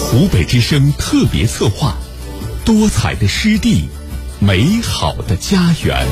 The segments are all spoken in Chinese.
湖北之声特别策划，多彩的湿地，美好的家园。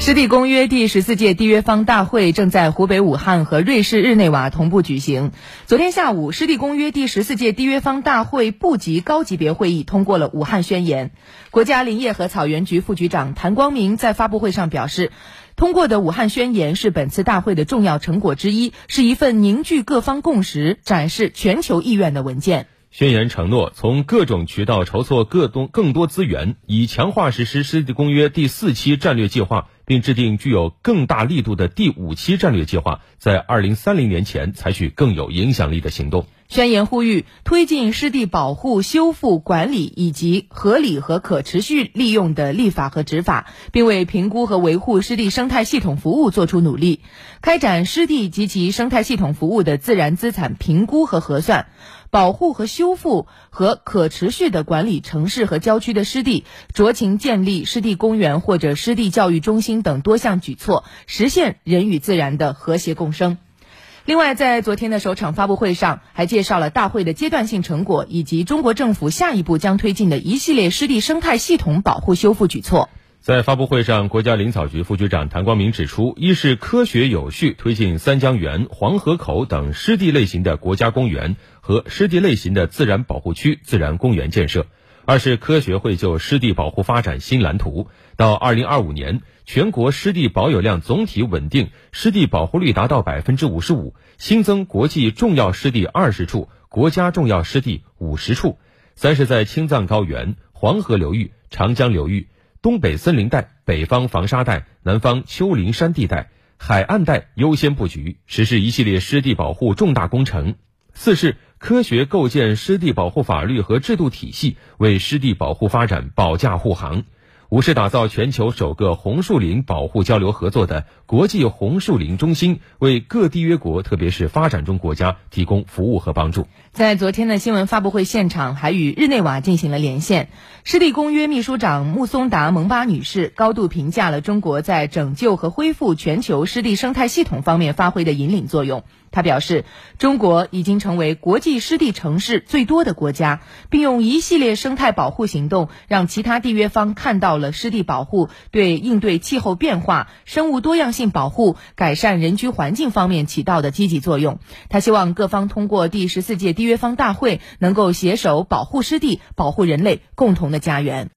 湿地公约第十四届缔约方大会正在湖北武汉和瑞士日内瓦同步举行。昨天下午，湿地公约第十四届缔约方大会部级高级别会议通过了《武汉宣言》。国家林业和草原局副局长谭光明在发布会上表示，通过的《武汉宣言》是本次大会的重要成果之一，是一份凝聚各方共识、展示全球意愿的文件。宣言承诺从各种渠道筹措各多更多资源，以强化实施湿地公约第四期战略计划，并制定具有更大力度的第五期战略计划，在二零三零年前采取更有影响力的行动。宣言呼吁推进湿地保护、修复、管理以及合理和可持续利用的立法和执法，并为评估和维护湿地生态系统服务作出努力，开展湿地及其生态系统服务的自然资产评估和核算。保护和修复和可持续的管理城市和郊区的湿地，酌情建立湿地公园或者湿地教育中心等多项举措，实现人与自然的和谐共生。另外，在昨天的首场发布会上，还介绍了大会的阶段性成果以及中国政府下一步将推进的一系列湿地生态系统保护修复举措。在发布会上，国家林草局副局长谭光明指出，一是科学有序推进三江源、黄河口等湿地类型的国家公园和湿地类型的自然保护区、自然公园建设；二是科学绘就湿地保护发展新蓝图，到二零二五年，全国湿地保有量总体稳定，湿地保护率达到百分之五十五，新增国际重要湿地二十处，国家重要湿地五十处；三是，在青藏高原、黄河流域、长江流域。东北森林带、北方防沙带、南方丘陵山地带、海岸带优先布局，实施一系列湿地保护重大工程。四是科学构建湿地保护法律和制度体系，为湿地保护发展保驾护航。五是打造全球首个红树林保护交流合作的国际红树林中心，为各缔约国，特别是发展中国家提供服务和帮助。在昨天的新闻发布会现场，还与日内瓦进行了连线。湿地公约秘书长穆松达蒙巴女士高度评价了中国在拯救和恢复全球湿地生态系统方面发挥的引领作用。他表示，中国已经成为国际湿地城市最多的国家，并用一系列生态保护行动，让其他缔约方看到了湿地保护对应对气候变化、生物多样性保护、改善人居环境方面起到的积极作用。他希望各方通过第十四届缔约方大会，能够携手保护湿地，保护人类共同的家园。